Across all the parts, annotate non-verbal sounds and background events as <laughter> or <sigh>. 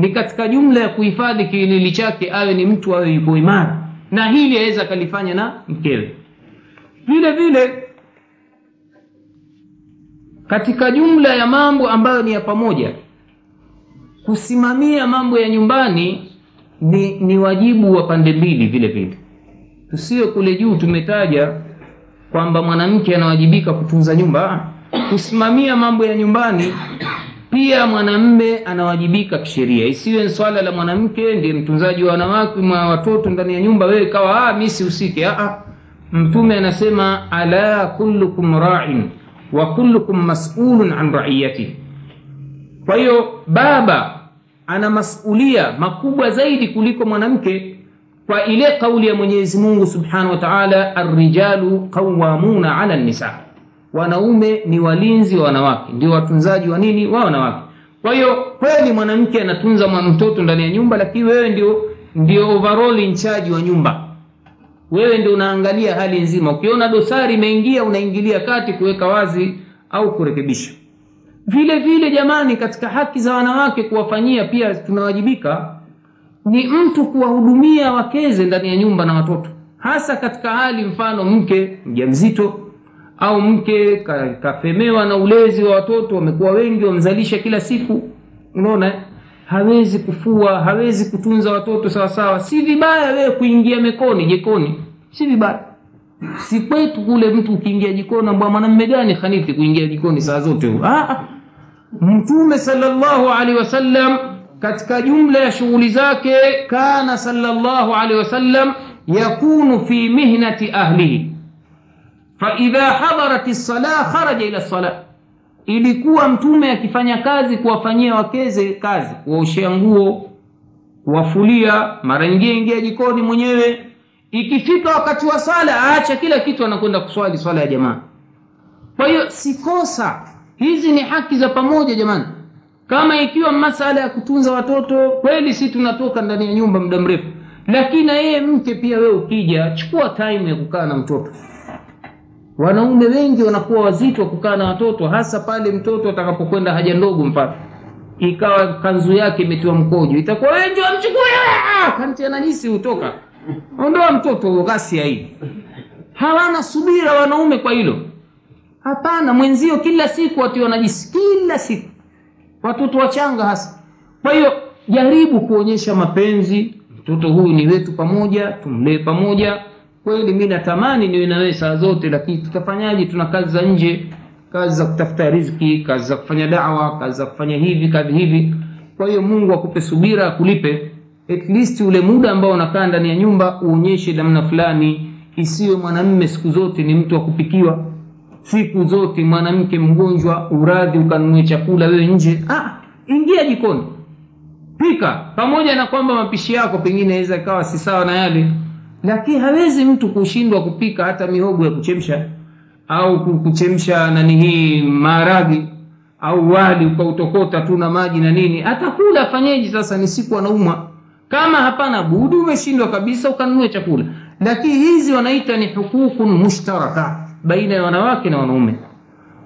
ni katika jumla ya kuhifadhi kiwiliwili chake awe ni mtu awe yuko imara. Na hili aweza akalifanya na mkewe. Vile vile katika jumla ya mambo ambayo ni ya pamoja kusimamia mambo ya nyumbani ni, ni wajibu wa pande mbili vile vile. Tusiwe kule juu tumetaja kwamba mwanamke anawajibika kutunza nyumba. Kusimamia mambo ya nyumbani pia mwanamme anawajibika kisheria. Isiwe swala la mwanamke ndiye mtunzaji wa wanawake mwa watoto ndani ya nyumba wewe kawa ah, mi sihusike mtume anasema ala kullukum ra'in wa kullukum mas'ulun an ra'iyati. Kwa hiyo baba ana masulia makubwa zaidi kuliko mwanamke. Kwa ile kauli ya mwenyezi mungu subhanahu wa taala arrijalu qawamuna ala nisa wanaume ni walinzi wa wanawake. Ndio watunzaji wa nini? Wa wanawake. Kwa hiyo kweli mwanamke anatunza mtoto ndani ya nyumba lakini wewe ndio ndio overall in wa nyumba. Wewe ndio unaangalia hali nzima. Ukiona dosari imeingia unaingilia kati kuweka wazi au kurekebisha. Vile vile jamani katika haki za wanawake kuwafanyia pia tunawajibika ni mtu kuwahudumia wakeze ndani ya nyumba na watoto. Hasa katika hali mfano mke mjamzito au mke kafemewa na ulezi wa watoto wamekuwa wengi wamzalisha kila siku. Unaona? Hawezi kufua hawezi kutunza watoto sawasawa si vibaya wewe kuingia mekoni jikoni. Si vibaya. Si kwetu kule mtu ukiingia jikoni ambwa mwanamme gani hanithi kuingia jikoni saa zote ah, mtume salllahu alehi wasallam katika jumla ya shughuli zake kana salllahu alehi wasallam yakunu fi mihnati ahlihi faidha hadarat lsala kharaja ila lsala ilikuwa mtume akifanya kazi kuwafanyia wakeze kazi kuwaoshea nguo kuwafulia mara nyingine ingia jikoni mwenyewe. Ikifika wakati wa sala aacha kila kitu anakwenda kuswali swala ya jamaa. Kwa hiyo sikosa hizi ni haki za pamoja jamani. Kama ikiwa masala ya kutunza watoto kweli si tunatoka ndani ya nyumba muda mrefu. Lakini na yeye mke pia wewe ukija chukua time ya kukaa na mtoto wanaume wengi wanakuwa wazito kukaa na watoto hasa pale mtoto atakapokwenda haja ndogo mpaka. Ikawa kanzu yake imetiwa mkojo itakuwa wewe ndio amchukue kanti hutoka. Ondoa mtoto ghasia hii. Hawana subira wanaume kwa hilo. Hapana mwenzio kila siku watiwa najisi kila siku. Watoto wachanga hasa. Kwa hiyo jaribu kuonyesha mapenzi. Mtoto huyu ni wetu pamoja tumlee pamoja kweli mi natamani niwe na saa zote lakini tutafanyaje? Tuna kazi za nje kazi za kutafuta riziki kazi za kufanya dawa kazi za kufanya hivi kazi hivi. Kwa hiyo mungu akupe subira akulipe. At least ule muda ambao unakaa ndani ya nyumba uonyeshe namna fulani. Isiwe mwanamme siku zote ni mtu wa kupikiwa. Siku zote mwanamke mgonjwa uradhi ukanunue chakula wewe nje. Ah, ingia jikoni. Pika. Pamoja na kwamba mapishi yako pengine aweza ikawa si sawa na yale lakini hawezi mtu kushindwa kupika hata mihogo ya kuchemsha. Au kuchemsha nani hii maharagi au wali ukautokota tu na maji na nini. Atakula afanyeji sasa? Ni siku anaumwa. Kama hapana budi umeshindwa kabisa ukanunue chakula. Lakini hizi wanaita ni hukukun mushtaraka baina ya wanawake na wanaume.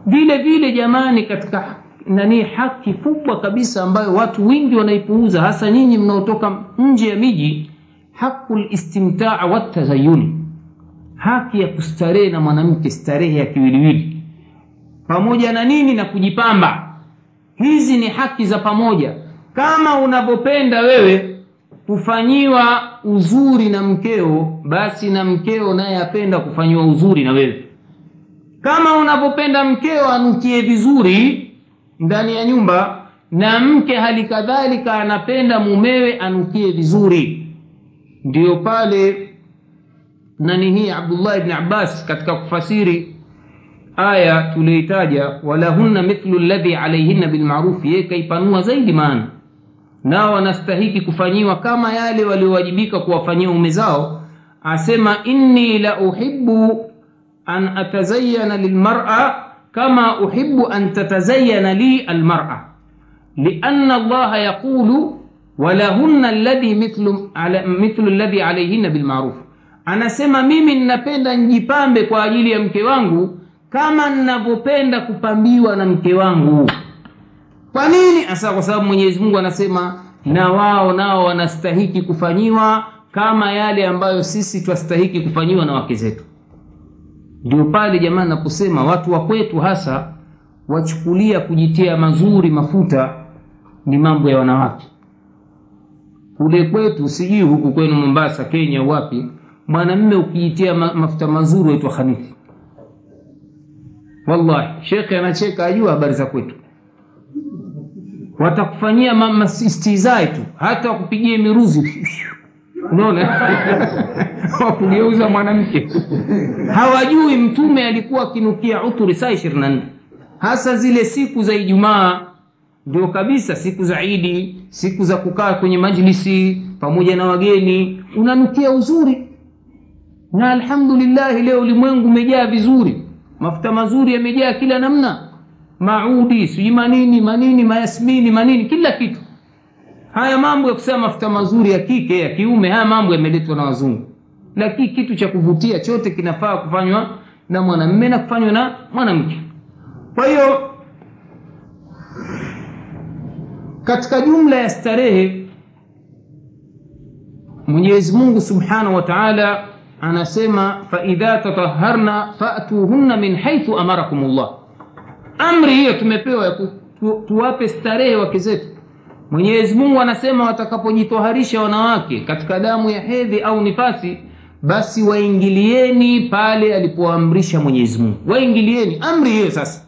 Vile vile jamani katika nani haki kubwa kabisa ambayo watu wengi wanaipuuza hasa nyinyi mnaotoka nje ya miji haqu listimtaa watazayuni haki ya kustarehe na mwanamke starehe ya kiwiliwili. Pamoja na nini na kujipamba? Hizi ni haki za pamoja. Kama unavyopenda wewe kufanyiwa uzuri na mkeo basi na mkeo naye apenda kufanyiwa uzuri na wewe. Kama unavyopenda mkeo anukie vizuri ndani ya nyumba na mke hali kadhalika anapenda mumewe anukie vizuri ndiyo pale nani hii abdullah ibni abbas katika kufasiri aya tulioitaja walahunna mithlu ladhi alaihinna bilmarufi yeye kaipanua zaidi maana nao wanastahiki kufanyiwa kama yale waliowajibika kuwafanyia ume zao. Asema inni la uhibu an atazayana lilmara kama uhibu an tatazayana li almara lian allaha yaqulu walahunna alladhi mithlu, alladhi alayhinna bilmaruf anasema mimi ninapenda njipambe kwa ajili ya mke wangu kama ninavyopenda kupambiwa na mke wangu. Kwa nini? Asa kwa sababu mwenyezi mungu anasema na wao nao wanastahiki kufanyiwa kama yale ambayo sisi twastahiki kufanyiwa na wake zetu. Ndio pale jamani naposema watu wa kwetu hasa wachukulia kujitia mazuri mafuta ni mambo ya wanawake kule kwetu sijui huku kwenu mombasa kenya wapi mwanamme ukijitia ma, mafuta mazuri waitwa khanithi wallahi shekhe anacheka ajua habari za kwetu. Watakufanyia mastizai tu hata wakupigie miruzi. Unaona? <laughs> Wakugeuza mwanamke. Hawajui mtume alikuwa akinukia uturi saa ishirini na nne. Hasa zile siku za ijumaa ndio kabisa siku za idi siku za kukaa kwenye majlisi pamoja na wageni unanukia uzuri. Na alhamdulillahi leo ulimwengu umejaa vizuri. Mafuta mazuri yamejaa kila namna. Maudi sijui manini manini mayasmini manini kila kitu. Haya mambo ya kusema mafuta mazuri ya kike ya kiume haya mambo yameletwa na wazungu. Lakini kitu cha kuvutia chote kinafaa kufanywa na mwanamme na kufanywa na mwanamke. Kwa hiyo katika jumla ya starehe mwenyezi mungu subhanahu wa taala anasema faidha tataharna fatuhunna min haithu amarakum llah amri hiyo tumepewa ya tu, tu, tuwape starehe wake zetu. Mwenyezi mungu anasema watakapojitoharisha wanawake katika damu ya hedhi au nifasi basi waingilieni pale alipoamrisha mwenyezi mungu. Waingilieni. Amri hiyo sasa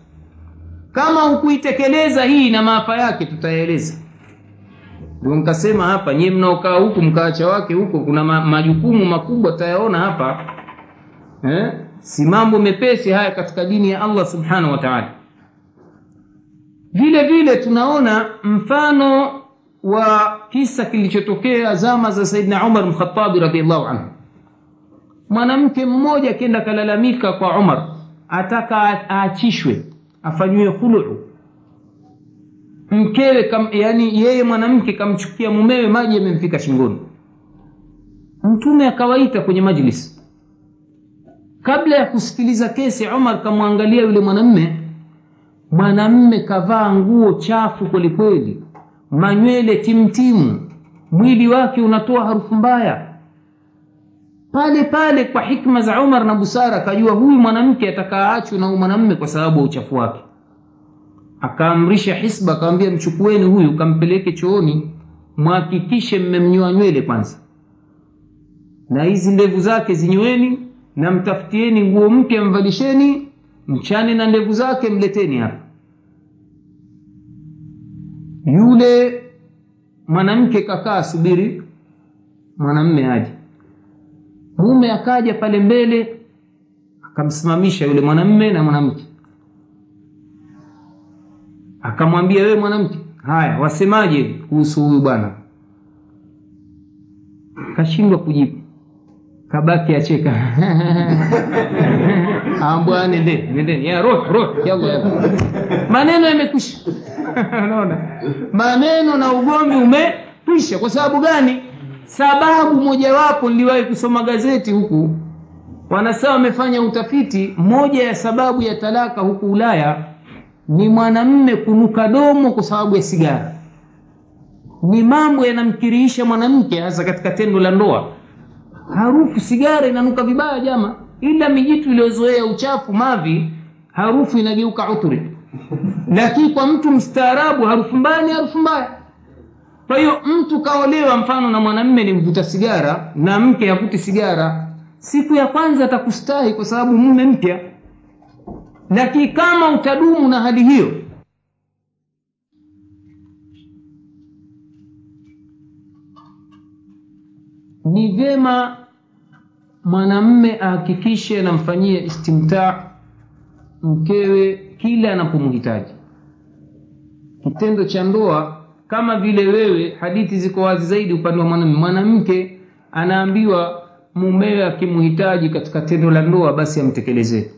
kama hukuitekeleza hii na maafa yake tutayaeleza. Ndio nikasema hapa nyie mnaokaa huku mkaacha wake huko kuna ma, majukumu makubwa tayaona hapa. Eh? si mambo mepesi haya katika dini ya allah subhanahu wa vile vile tunaona mfano wa kisa kilichotokea zama za saidna umar mkhatabi radiallahu anhu. Mwanamke mmoja akienda akalalamika kwa umar ataka aachishwe afanyiwe khuluu. Mkewe kam, yani yeye mwanamke kamchukia mumewe maji yamemfika shingoni. Mtume akawaita kwenye majlis. Kabla ya kusikiliza kesi umar kamwangalia yule mwanamme. Mwanamme kavaa nguo chafu kwelikweli. Manywele timtimu. Mwili wake unatoa harufu mbaya pale pale kwa hikma za umar na busara akajua huyu mwanamke atakaachwe na mwanamme kwa sababu ya uchafu wake. Akaamrisha hisba akamwambia mchukueni huyu kampeleke chooni mhakikishe mmemnyoa nywele kwanza. Na hizi ndevu zake zinyweni na mtafutieni nguo mpya mvalisheni mchane na ndevu zake mleteni hapa. Yule mwanamke kakaa subiri mwanamme aje mume akaja pale mbele akamsimamisha yule mwanamme na mwanamke. Akamwambia wewe mwanamke haya wasemaje kuhusu huyu bwana? Kashindwa kujibu. Kabaki acheka. <laughs> Ambwa nendeni nendeni. Yalla maneno yamekwisha. <laughs> Unaona? Maneno na ugomvi umekwisha kwa sababu gani sababu mojawapo niliwahi kusoma gazeti huku. Wanasema wamefanya utafiti moja ya sababu ya talaka huku ulaya ni mwanamme kunuka domo kwa sababu ya sigara. Ni mambo yanamkirihisha mwanamke hasa katika tendo la ndoa. Harufu sigara inanuka vibaya jama ila mijitu iliyozoea uchafu mavi harufu inageuka uturi lakini kwa mtu mstaarabu harufu mbaya ni harufu mbaya kwa hiyo mtu kaolewa mfano na mwanamme ni mvuta sigara na mke havuti sigara siku ya kwanza atakustahi kwa sababu mume mpya. Lakini kama utadumu na hali hiyo ni vyema mwanamme ahakikishe anamfanyia istimtaa mkewe kila anapomhitaji. Kitendo cha ndoa kama vile wewe hadithi ziko wazi zaidi upande wa mwanamme mwanamke anaambiwa mumewe akimhitaji katika tendo la ndoa basi amtekelezee.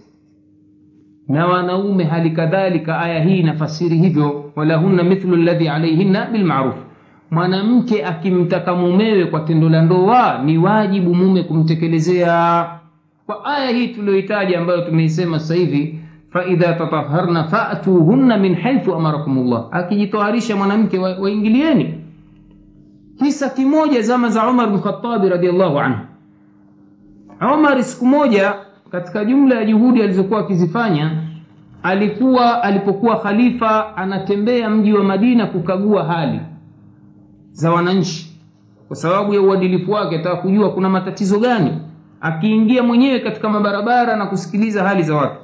Na wanaume hali kadhalika aya hii inafasiri hivyo walahunna mithlu ladhi alaihinna bilmaruf mwanamke akimtaka mumewe kwa tendo la ndoa ni wajibu mume kumtekelezea. Kwa aya hii tuliyohitaji ambayo tumeisema sasa hivi faidha tatahharna fatuhunna min haithu amarakum llah akijitoharisha mwanamke waingilieni. Kisa kimoja zama za umar bn khatabi radiallahu anhu. Umar siku moja katika jumla ya juhudi alizokuwa akizifanya alikuwa alipokuwa khalifa anatembea mji wa madina kukagua hali za wananchi. Kwa sababu ya uadilifu wake ataka kujua kuna matatizo gani. Akiingia mwenyewe katika mabarabara na kusikiliza hali za watu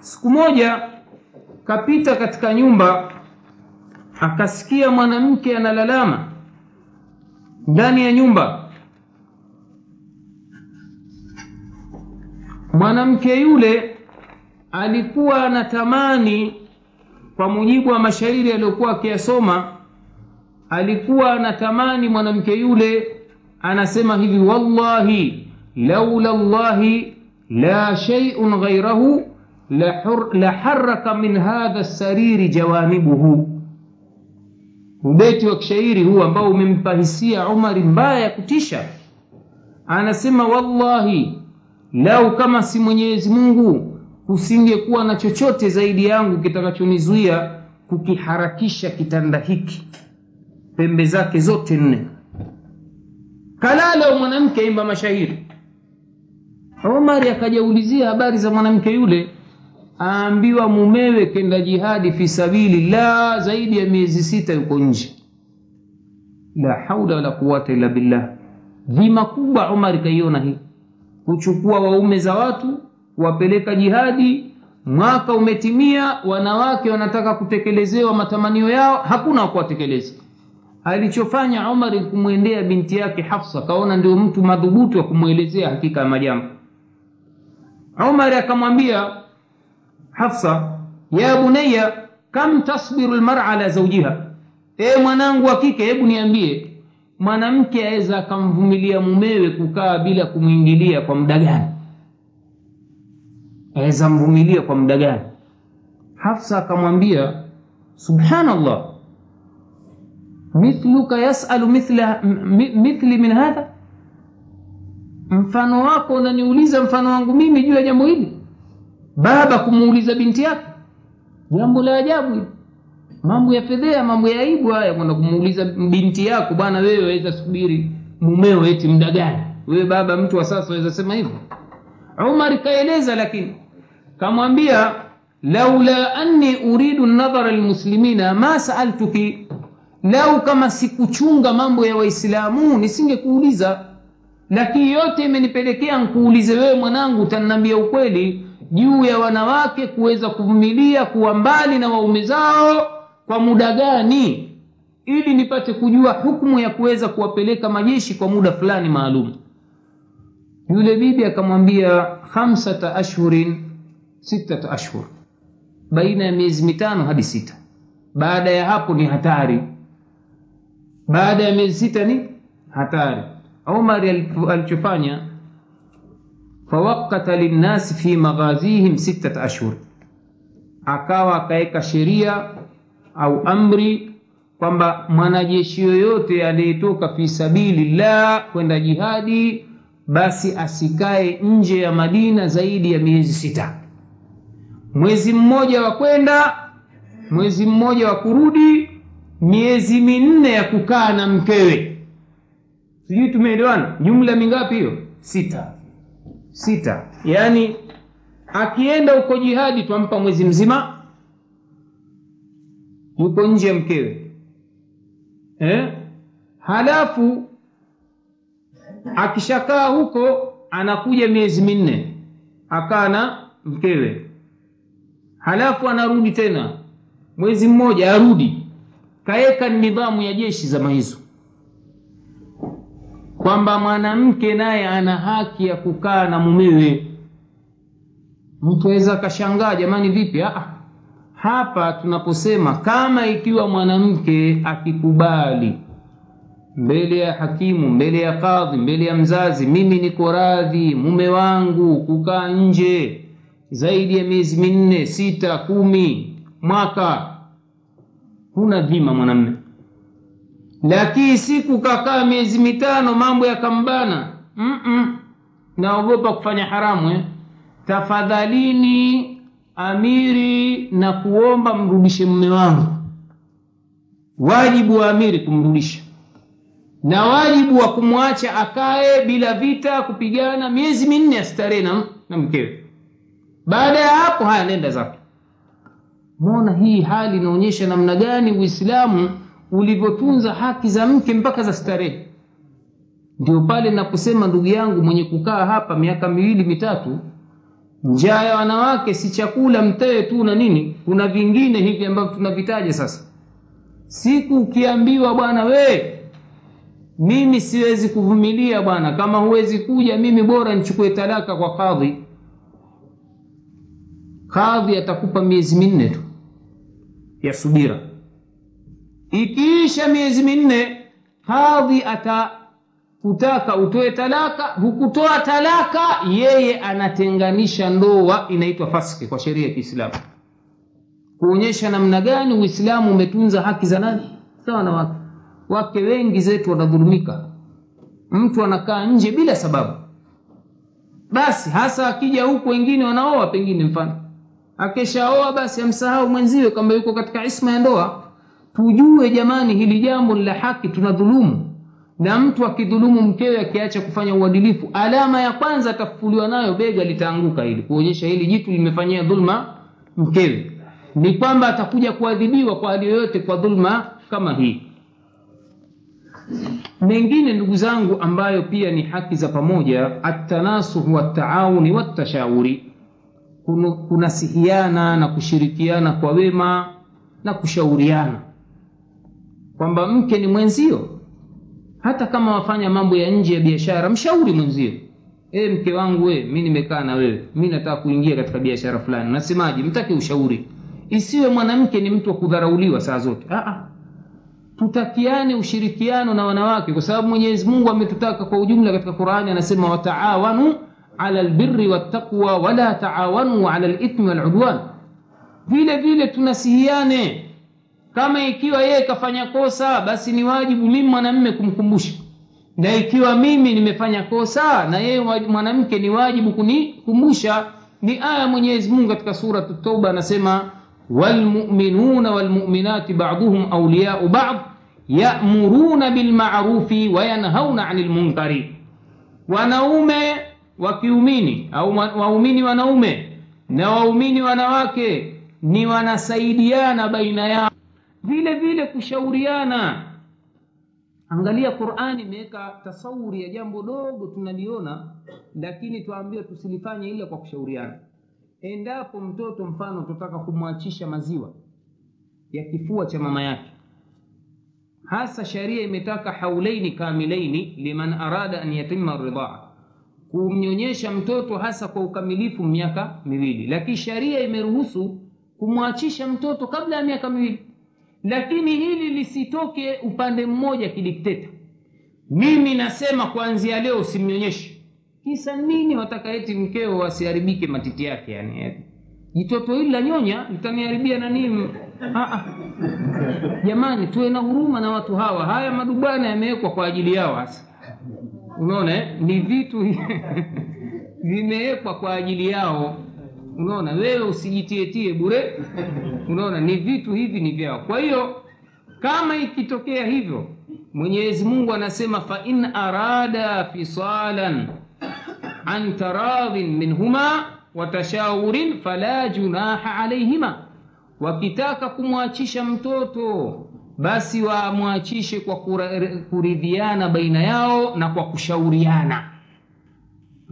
siku moja kapita katika nyumba akasikia mwanamke analalama ndani ya nyumba. Mwanamke yule alikuwa anatamani kwa mujibu wa mashairi aliyokuwa akiyasoma alikuwa anatamani mwanamke yule anasema hivi wallahi laula llahi la sheiun ghairahu laharaka min hadha sariri jawanibuhu. Ubeti wa kishairi huu ambao umempa hisia umari mbaya ya kutisha. Anasema wallahi lau kama si mwenyezi mungu kusingekuwa na chochote zaidi yangu kitakachonizuia kukiharakisha kitanda hiki. Pembe zake zote nne. Kalala mwanamke imba mashahiri. Omari akajaulizia habari za mwanamke yule aambiwa mumewe kenda jihadi fi sabili la zaidi ya miezi sita yuko nje. La haula wala quwata illa billah. Dhima kubwa umar kaiona hii. Kuchukua waume za watu kuwapeleka jihadi mwaka umetimia wanawake wanataka kutekelezewa matamanio yao hakuna wakuwatekeleza alichofanya umar kumwendea binti yake hafsa kaona ndio mtu madhubuti wa kumwelezea hakika ya majambo. Umar akamwambia hafsa ya bunaya kam tasbiru lmara ala zaujiha e mwanangu wa kike hebu niambie mwanamke aweza akamvumilia mumewe kukaa bila kumwingilia kwa muda gani? Aweza mvumilia kwa muda gani? Hafsa akamwambia subhanallah mithluka yasalu mithli min hadha? Mfano wako unaniuliza mfano wangu mimi juu ya jambo hili baba kumuuliza binti yake jambo la ajabu hili mambo ya fedhea mambo ya aibu haya kwenda kumuuliza binti yako bwana wewe waweza subiri mumeo eti muda gani? Wewe baba mtu wa sasa waweza sema hivyo. Umar kaeleza lakini kamwambia laula anni uridu nadhara lmuslimina ma saaltuki. Lau kama sikuchunga mambo ya waislamu nisingekuuliza. Lakini yote imenipelekea nkuulize wewe mwanangu utaniambia ukweli juu ya wanawake kuweza kuvumilia kuwa mbali na waume zao kwa muda gani ili nipate kujua hukmu ya kuweza kuwapeleka majeshi kwa muda fulani maalum. Yule bibi akamwambia khamsata ashhurin sittata ashhur. Baina ya miezi mitano hadi sita. Baada ya hapo ni hatari. Baada ya miezi sita ni hatari. Omari alichofanya fawakata linnasi fi maghazihim sittat ashhur akawa akaweka sheria au amri kwamba mwanajeshi yoyote aliyetoka fi sabilillah kwenda jihadi basi asikae nje ya madina zaidi ya miezi sita mwezi mmoja wa kwenda mwezi mmoja wa kurudi miezi minne ya kukaa na mkewe sijui tumeelewana jumla mingapi hiyo sita sita. Yaani akienda huko jihadi twampa mwezi mzima. Yuko nje mkewe. Eh? halafu akishakaa huko anakuja miezi minne. Akaa na mkewe. Halafu anarudi tena. Mwezi mmoja arudi. Kaeka nidhamu ya jeshi zama hizo kwamba mwanamke naye ana haki ya kukaa na mumewe. Mtu aweza akashangaa jamani vipi? Ah, hapa tunaposema kama ikiwa mwanamke akikubali mbele ya hakimu mbele ya kadhi mbele ya mzazi mimi niko radhi mume wangu kukaa nje zaidi ya miezi minne sita kumi mwaka huna dhima mwanamme lakini siku kakaa miezi mitano mambo yakambana. Naogopa kufanya haramu eh? tafadhalini amiri na kuomba mrudishe mme wangu. Wajibu wa amiri kumrudisha. Na wajibu wa kumwacha akae bila vita kupigana miezi minne astarehe na, na mkewe. Baada ya hapo haya nenda zake. Mona hii hali inaonyesha namna gani uislamu ulivyotunza haki za mke mpaka za starehe. Ndio pale naposema ndugu yangu mwenye kukaa hapa miaka miwili mitatu njaa ya wanawake si chakula mtewe tu na nini. Kuna vingine hivi ambavyo tunavitaja sasa. Siku ukiambiwa bwana we mimi siwezi kuvumilia bwana. Kama huwezi kuja mimi bora nichukue talaka kwa kadhi. Kadhi atakupa miezi minne tu ya subira ikiisha miezi minne hadhi atakutaka utoe talaka hukutoa talaka yeye anatenganisha ndoa inaitwa faski kwa sheria ya kiislamu. Kuonyesha namna gani uislamu umetunza haki za nani? Sawa na wake wake wengi zetu wanadhulumika. Mtu anakaa nje bila sababu. Basi hasa akija huku wengine wanaoa pengine mfano. Akishaoa basi amsahau mwenziwe kwamba yuko katika isma ya ndoa tujue jamani hili jambo la haki tunadhulumu. Na mtu akidhulumu mkewe akiacha kufanya uadilifu alama ya kwanza atafufuliwa nayo bega litaanguka ili kuonyesha hili jitu limefanyia dhulma mkewe. Ni kwamba atakuja kuadhibiwa kwa hali yoyote kwa dhulma kama hii. Mengine ndugu zangu ambayo pia ni haki za pamoja atanasuhu wataauni watashauri kunasihiana na kushirikiana kwa wema na kushauriana kwamba mke ni mwenzio. Hata kama wafanya mambo ya nje ya biashara mshauri mwenzio. E, mke wangu we mi nimekaa na wewe. Mi nataka kuingia katika biashara fulani. Nasemaje? Mtake ushauri. Isiwe mwanamke ni mtu wa kudharauliwa saa zote. Tutakiane ushirikiano na wanawake kwa sababu mwenyezi mungu ametutaka kwa ujumla katika qurani anasema wataawanu ala lbiri waltaqwa wala taawanu ala lithmi waludwan vile vile tunasihiane kama ikiwa yeye kafanya kosa basi ni wajibu mimi mwanamme kumkumbusha. Na ikiwa mimi nimefanya kosa na yeye mwanamke ni wajibu kunikumbusha. Ni aya mwenyezi mungu katika surat tauba anasema walmuminuna walmuminati baduhum auliyau bad yamuruna bilmarufi wayanhauna ani lmunkari wanaume wakiumini au waumini wanaume na waumini wanawake ni wanasaidiana baina yao vile vile kushauriana. Angalia qurani imeweka tasawuri ya jambo dogo tunaliona lakini twaambiwa tusilifanye ila kwa kushauriana. Endapo mtoto mfano tutaka kumwachisha maziwa ya kifua cha mama yake hasa sharia imetaka haulaini kamilaini liman arada an yatima ridhaa kumnyonyesha mtoto hasa kwa ukamilifu miaka miwili. Lakini sharia imeruhusu kumwachisha mtoto kabla ya miaka miwili lakini hili lisitoke upande mmoja kidikteta. Mimi nasema kuanzia leo usimnyonyeshe kisa nini wataka eti mkeo wasiharibike matiti yake yani? Jitoto hili la nyonya litaniharibia na nini? Jamani tuwe na huruma na watu hawa. Haya madubana yamewekwa kwa ajili yao hasa. Unaona eh? ni vitu <laughs> vimewekwa kwa ajili yao unaona wewe usijitietie bure. Unaona ni vitu hivi ni vyao. Kwa hiyo kama ikitokea hivyo mwenyezi mungu anasema fain arada fisalan an taradhin minhuma watashaurin fala junaha alaihima wakitaka kumwachisha mtoto basi wamwachishe kwa kuridhiana baina yao na kwa kushauriana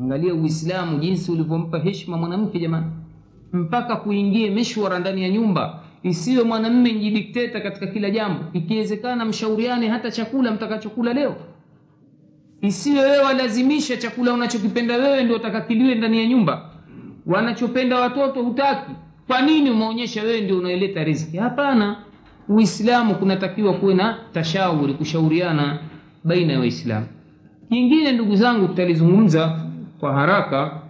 angalia uislamu jinsi ulivyompa heshima mwanamke jamani mpaka kuingie mishwara ndani ya nyumba. Isiwe mwanamme njidikteta katika kila jambo. Ikiwezekana mshauriane hata chakula mtakachokula leo. Isiwe wewe walazimisha chakula unachokipenda wewe ndio utakakiliwe ndani ya nyumba. Wanachopenda watoto hutaki. Kwa nini umeonyesha wewe ndio unaeleta riziki? Hapana. Uislamu kunatakiwa kuwe na tashauri kushauriana baina ya waislamu. Kingine ndugu zangu tutalizungumza kwa haraka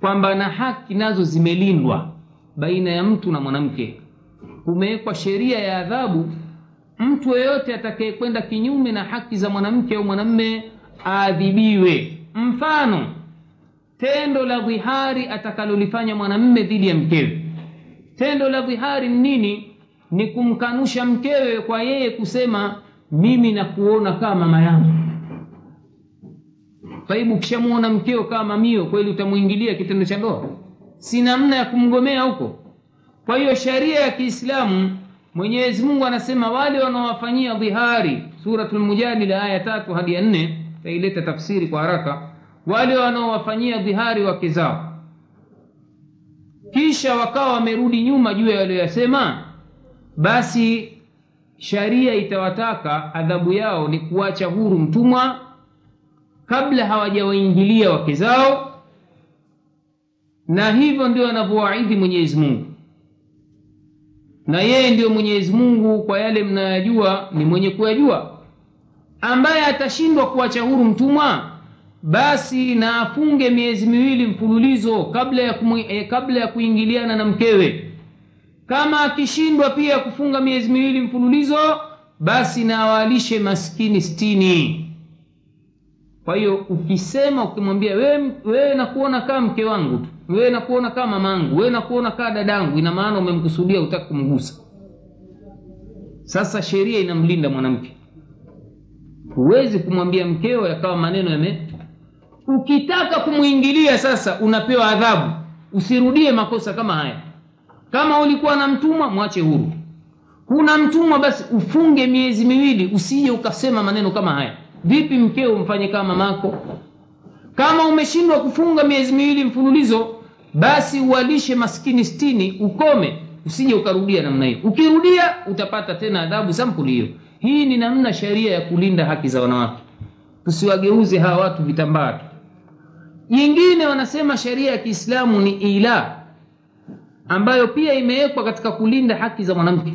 kwamba na haki nazo zimelindwa baina ya mtu na mwanamke. Kumewekwa sheria ya adhabu mtu yeyote atakayekwenda kinyume na haki za mwanamke au mwanamme aadhibiwe. Mfano tendo la dhihari atakalolifanya mwanamme dhidi ya mkewe. Tendo la dhihari ni nini? Ni kumkanusha mkewe kwa yeye kusema mimi nakuona kama mama yangu taibu ukishamwona mkeo kama mamio kweli utamwingilia kitendo cha ndoa? Si namna ya kumgomea huko. Kwa hiyo sharia ya kiislamu mwenyezi mungu anasema wale wanaowafanyia dhihari suratulmujadila aya tatu hadi ya nne taileta tafsiri kwa haraka wale wanaowafanyia dhihari wake zao. Kisha wakawa wamerudi nyuma juu ya walioyasema basi sharia itawataka adhabu yao ni kuacha huru mtumwa kabla hawajawaingilia wake zao. Na hivyo ndio anavyowaidhi mwenyezi mungu. Na yeye ndiyo mwenyezi mungu kwa yale mnayajua ni mwenye kuyajua. Ambaye atashindwa kuwacha huru mtumwa basi na afunge miezi miwili mfululizo kabla ya, kumu, eh, kabla ya kuingiliana na mkewe. Kama akishindwa pia kufunga miezi miwili mfululizo basi na awalishe maskini stini kwa hiyo ukisema ukimwambia wewe, nakuona kama mke wangu tu wewe nakuona kama mamangu wewe nakuona kama dadangu ina maana umemkusudia utaki kumgusa. Sasa sheria inamlinda mwanamke. Huwezi kumwambia mkeo yakawa maneno yame ukitaka kumwingilia sasa unapewa adhabu. Usirudie makosa kama haya. Kama ulikuwa na mtumwa mwache huru. Huna mtumwa basi ufunge miezi miwili usije ukasema maneno kama haya vipi mkeo mfanye kama mamako? Kama umeshindwa kufunga miezi miwili mfululizo basi uwalishe maskini stini ukome usije ukarudia namna hiyo. Ukirudia utapata tena adhabu sampuli hiyo hii ni namna sheria ya kulinda haki za wanawake. Tusiwageuze hawa watu vitambaa tu. Nyingine wanasema sheria ya kiislamu ni ila ambayo pia imewekwa katika kulinda haki za mwanamke.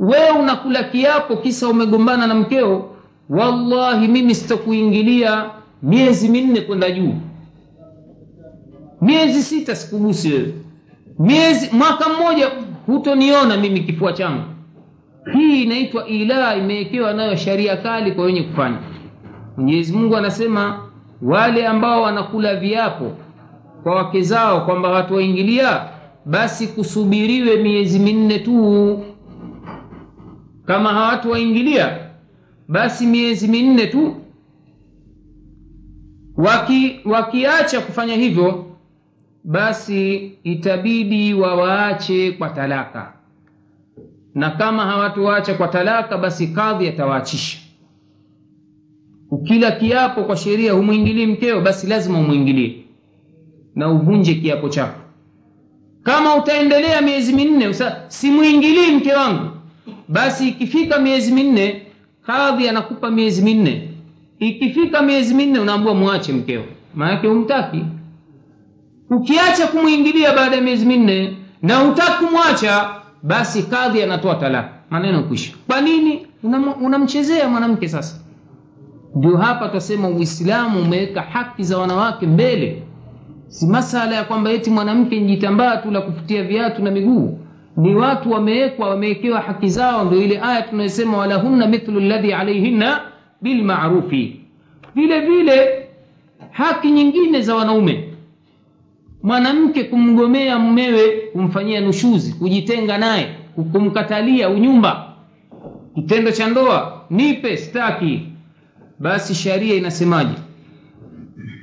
Wewe unakula kiapo kisa umegombana na mkeo wallahi mimi sitakuingilia miezi minne kwenda juu. Miezi sita sikugusi wewe. Miezi mwaka mmoja hutoniona mimi kifua changu. Hii inaitwa ila imewekewa nayo sharia kali kwa wenye kufanya. Mwenyezi mungu anasema wale ambao wanakula viapo kwa wake zao kwamba watuwaingilia basi kusubiriwe miezi minne tu. Kama hawatuwaingilia basi miezi minne tu. Waki wakiacha kufanya hivyo basi itabidi wawaache kwa talaka. Na kama hawatuwaacha kwa talaka basi kadhi atawaachisha ukila kiapo kwa sheria humwingilii mkeo basi lazima umwingilie na uvunje kiapo chako. Kama utaendelea miezi minne simwingilii mke wangu basi ikifika miezi minne kadhi anakupa miezi minne. Ikifika miezi minne unaambua mwache mkeo. Maanake humtaki. Ukiacha kumwingilia baada ya miezi minne na hutaki kumwacha basi kadhi anatoa talaka maneno kuisha kwa nini? Unamchezea una mwanamke sasa. Ndio hapa twasema uislamu umeweka haki za wanawake mbele. Si masala ya kwamba eti mwanamke njitambaa tu la kufutia viatu na miguu ni watu wamewekwa wamewekewa haki zao. Ndio ile aya tunayosema walahunna mithlu ladhi alaihinna bilmarufi vile vile haki nyingine za wanaume. Mwanamke kumgomea mmewe kumfanyia nushuzi kujitenga naye kumkatalia unyumba kitendo cha ndoa nipe staki basi sharia inasemaje?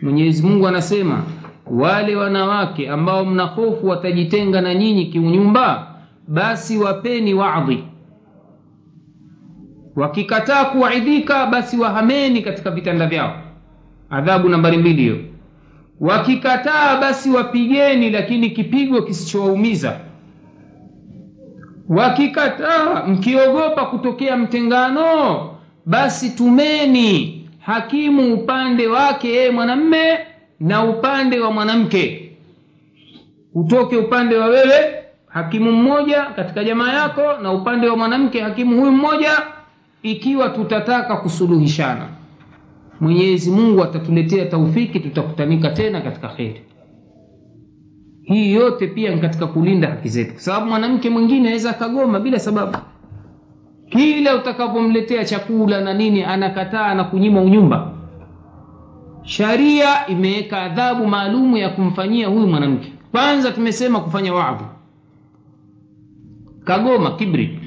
Mwenyezi mungu anasema wale wanawake ambao mna hofu watajitenga na nyinyi kiunyumba basi wapeni wadhi wakikataa kuwaidhika basi wahameni katika vitanda vyao. Adhabu nambari mbili hiyo. Wakikataa basi wapigeni lakini kipigo kisichowaumiza. Wakikataa mkiogopa kutokea mtengano basi tumeni hakimu upande wake yeye mwanamme na upande wa mwanamke. Utoke upande wa wewe hakimu mmoja katika jamaa yako na upande wa mwanamke hakimu huyu mmoja ikiwa tutataka kusuluhishana mwenyezi mungu atatuletea taufiki tutakutanika tena katika kheri. Hii yote pia ni katika kulinda haki zetu kwa sababu mwanamke mwingine aweza akagoma bila sababu. Kila utakapomletea chakula na nini anakataa na kunyima unyumba. Sharia imeweka adhabu maalumu ya kumfanyia huyu mwanamke. Kwanza tumesema kufanya wadhu kagoma kibri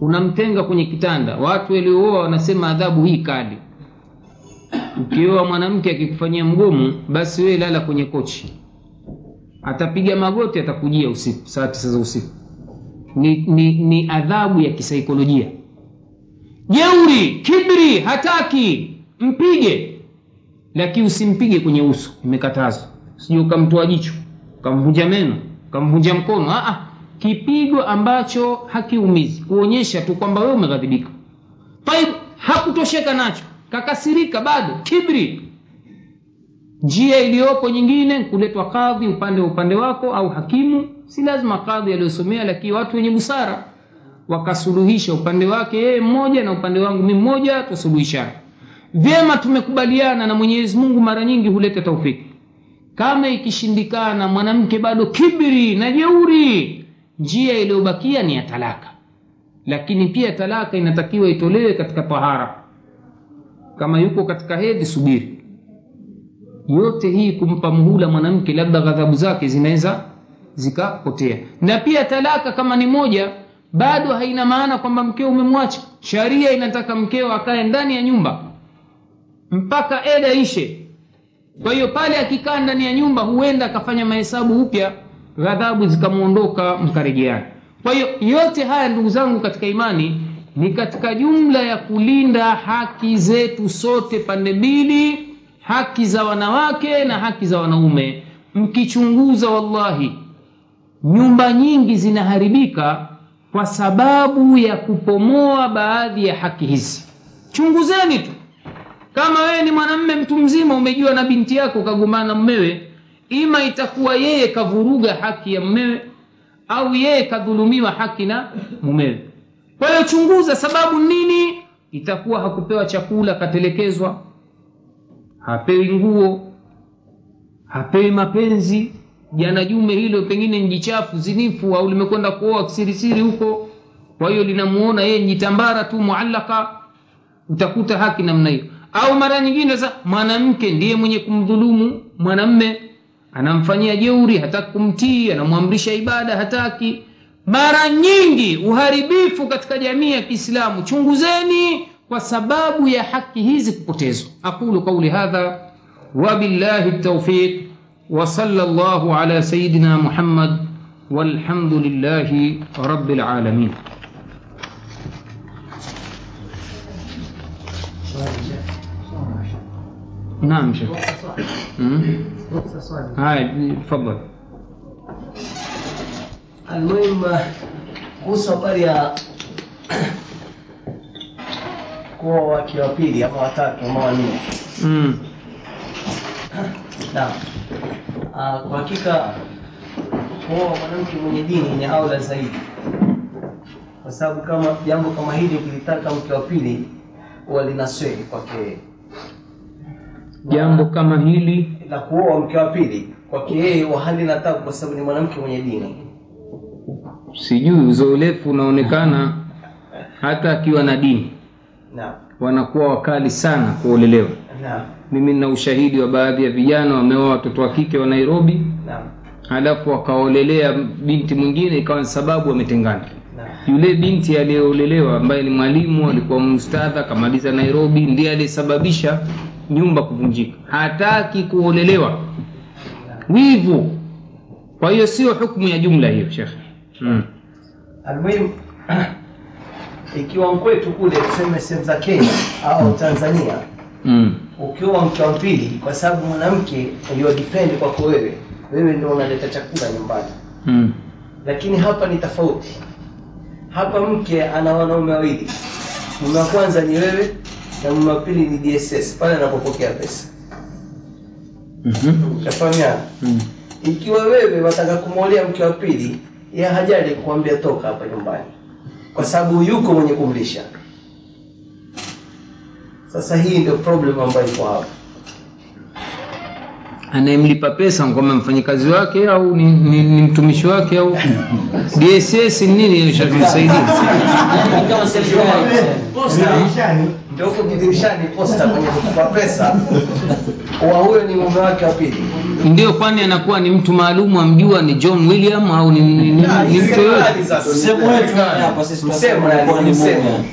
unamtenga kwenye kitanda. Watu waliooa wanasema adhabu hii kali ukioa mwanamke akikufanyia mgomo basi wewe lala kwenye kochi. Atapiga magoti atakujia usiku saa tisa za usiku. Ni, ni, ni adhabu ya kisaikolojia. Jeuri kibri hataki. Mpige. Lakini usimpige kwenye uso. Imekatazwa. Sijui ukamtoa jicho. Ukamvunja meno. Ukamvunja mkono. Aa, kipigo ambacho hakiumizi kuonyesha tu kwamba wewe umeghadhibika. Taib hakutosheka nacho kakasirika bado kibri. Njia iliyopo nyingine kuletwa kadhi upande upande wako au hakimu si lazima kadhi aliyosomea lakini watu wenye busara wakasuluhisha upande wake yeye mmoja na upande wangu mi mmoja tusuluhishana vyema tumekubaliana na mwenyezi mungu mara nyingi huleta taufiki. Kama ikishindikana mwanamke bado kibri na jeuri njia iliyobakia ni ya talaka. Lakini pia talaka inatakiwa itolewe katika tahara. Kama yuko katika hedhi subiri. Yote hii kumpa muhula mwanamke labda ghadhabu zake zinaweza zikapotea. Na pia talaka kama ni moja bado haina maana kwamba mkeo umemwacha. Sharia inataka mkeo akae ndani ya nyumba mpaka eda ishe. Kwa hiyo pale akikaa ndani ya nyumba huenda akafanya mahesabu upya ghadhabu zikamwondoka mkarejeana kwa hiyo yote haya ndugu zangu katika imani ni katika jumla ya kulinda haki zetu sote pande mbili haki za wanawake na haki za wanaume. Mkichunguza wallahi nyumba nyingi zinaharibika kwa sababu ya kupomoa baadhi ya haki hizi. Chunguzeni tu. Kama wewe ni mwanamme mtu mzima umejua na binti yako kagombana na mmewe ima itakuwa yeye kavuruga haki ya mmewe au yeye kadhulumiwa haki na mumewe. Kwa hiyo chunguza sababu nini itakuwa hakupewa chakula katelekezwa. Hapewi nguo hapewi mapenzi. Jana jume hilo pengine njichafu zinifu au limekwenda kuoa kisirisiri huko. Kwa hiyo linamuona yeye njitambara tu muallaka. Utakuta haki namna hiyo. Au mara nyingine sa mwanamke ndiye mwenye kumdhulumu mwanamme anamfanyia jeuri hataki kumtii anamwamrisha ibada hataki mara nyingi uharibifu katika jamii ya kiislamu chunguzeni kwa sababu ya haki hizi kupotezwa aqulu qauli hadha wabillahi taufiq وصلى الله على سيدنا محمد والحمد لله رب العالمين نعم شيخ هاي تفضل المهم kuhusu habari ya kuwa wake wa pili ama watatu ama wanne mm. naam Ah, kwa hakika kuoa mwanamke mwenye dini ni aula zaidi kwa sababu kama jambo kama hili ukilitaka mke wa pili huwa linasweli kwake yeye. jambo kama hili. la kuoa mke wa pili kwake yeye halina tabu kwa sababu ni mwanamke mwenye dini. Sijui uzoelefu unaonekana hata akiwa na dini. Na. wanakuwa wakali sana kuolelewa mimi nina ushahidi wa baadhi ya vijana wameoa watoto wa kike wa nairobi. Halafu wakaolelea binti mwingine ikawa ni sababu wametengana. Yule binti aliyeolelewa ambaye ni mwalimu alikuwa mustadha akamaliza nairobi ndiye aliyesababisha nyumba kuvunjika. Hataki kuolelewa wivu. Kwa hiyo sio hukmu ya jumla hiyo shekhe mm. almuhimu <clears throat> ikiwa mkwetu kule tuseme sehemu za kenya au tanzania Mm. ukiwa mke wa pili kwa sababu mwanamke ndio kwako wewe wewe ndio unaleta chakula nyumbani. Mm. lakini hapa ni tofauti. Hapa mke ana wanaume wawili. Mume wa kwanza ni wewe na mume wa pili ni dss pale anapopokea pesa. Mhm. utafahamiana? Mm. ikiwa wewe wataka kumwolea mke wa pili ya hajali kukuambia toka hapa nyumbani. Kwa sababu yuko mwenye kumlisha. Sasa hii ndio problem ambayo iko hapa anayemlipa pesa kwamba mfanyikazi wake au ni, ni, ni mtumishi wake au <laughs> dss nini? Posta ndio huko kidirishani posta kwenye kutupa pesa. Wa huyo ni mume wake wa pili. Ndio kwani anakuwa ni mtu maalum amjua ni john william au ni, ni, ni, Na, ni mtu yoyote? serikali. Msemo wetu hapa sisi tunasema ni msemo.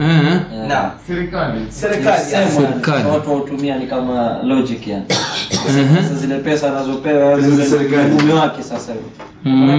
Eh, Na, serikali. Serikali. Watu wautumia ni kama logic yani. Mhm. <coughs> Sasa zile pesa anazopewa yule mume wake sasa. Mm.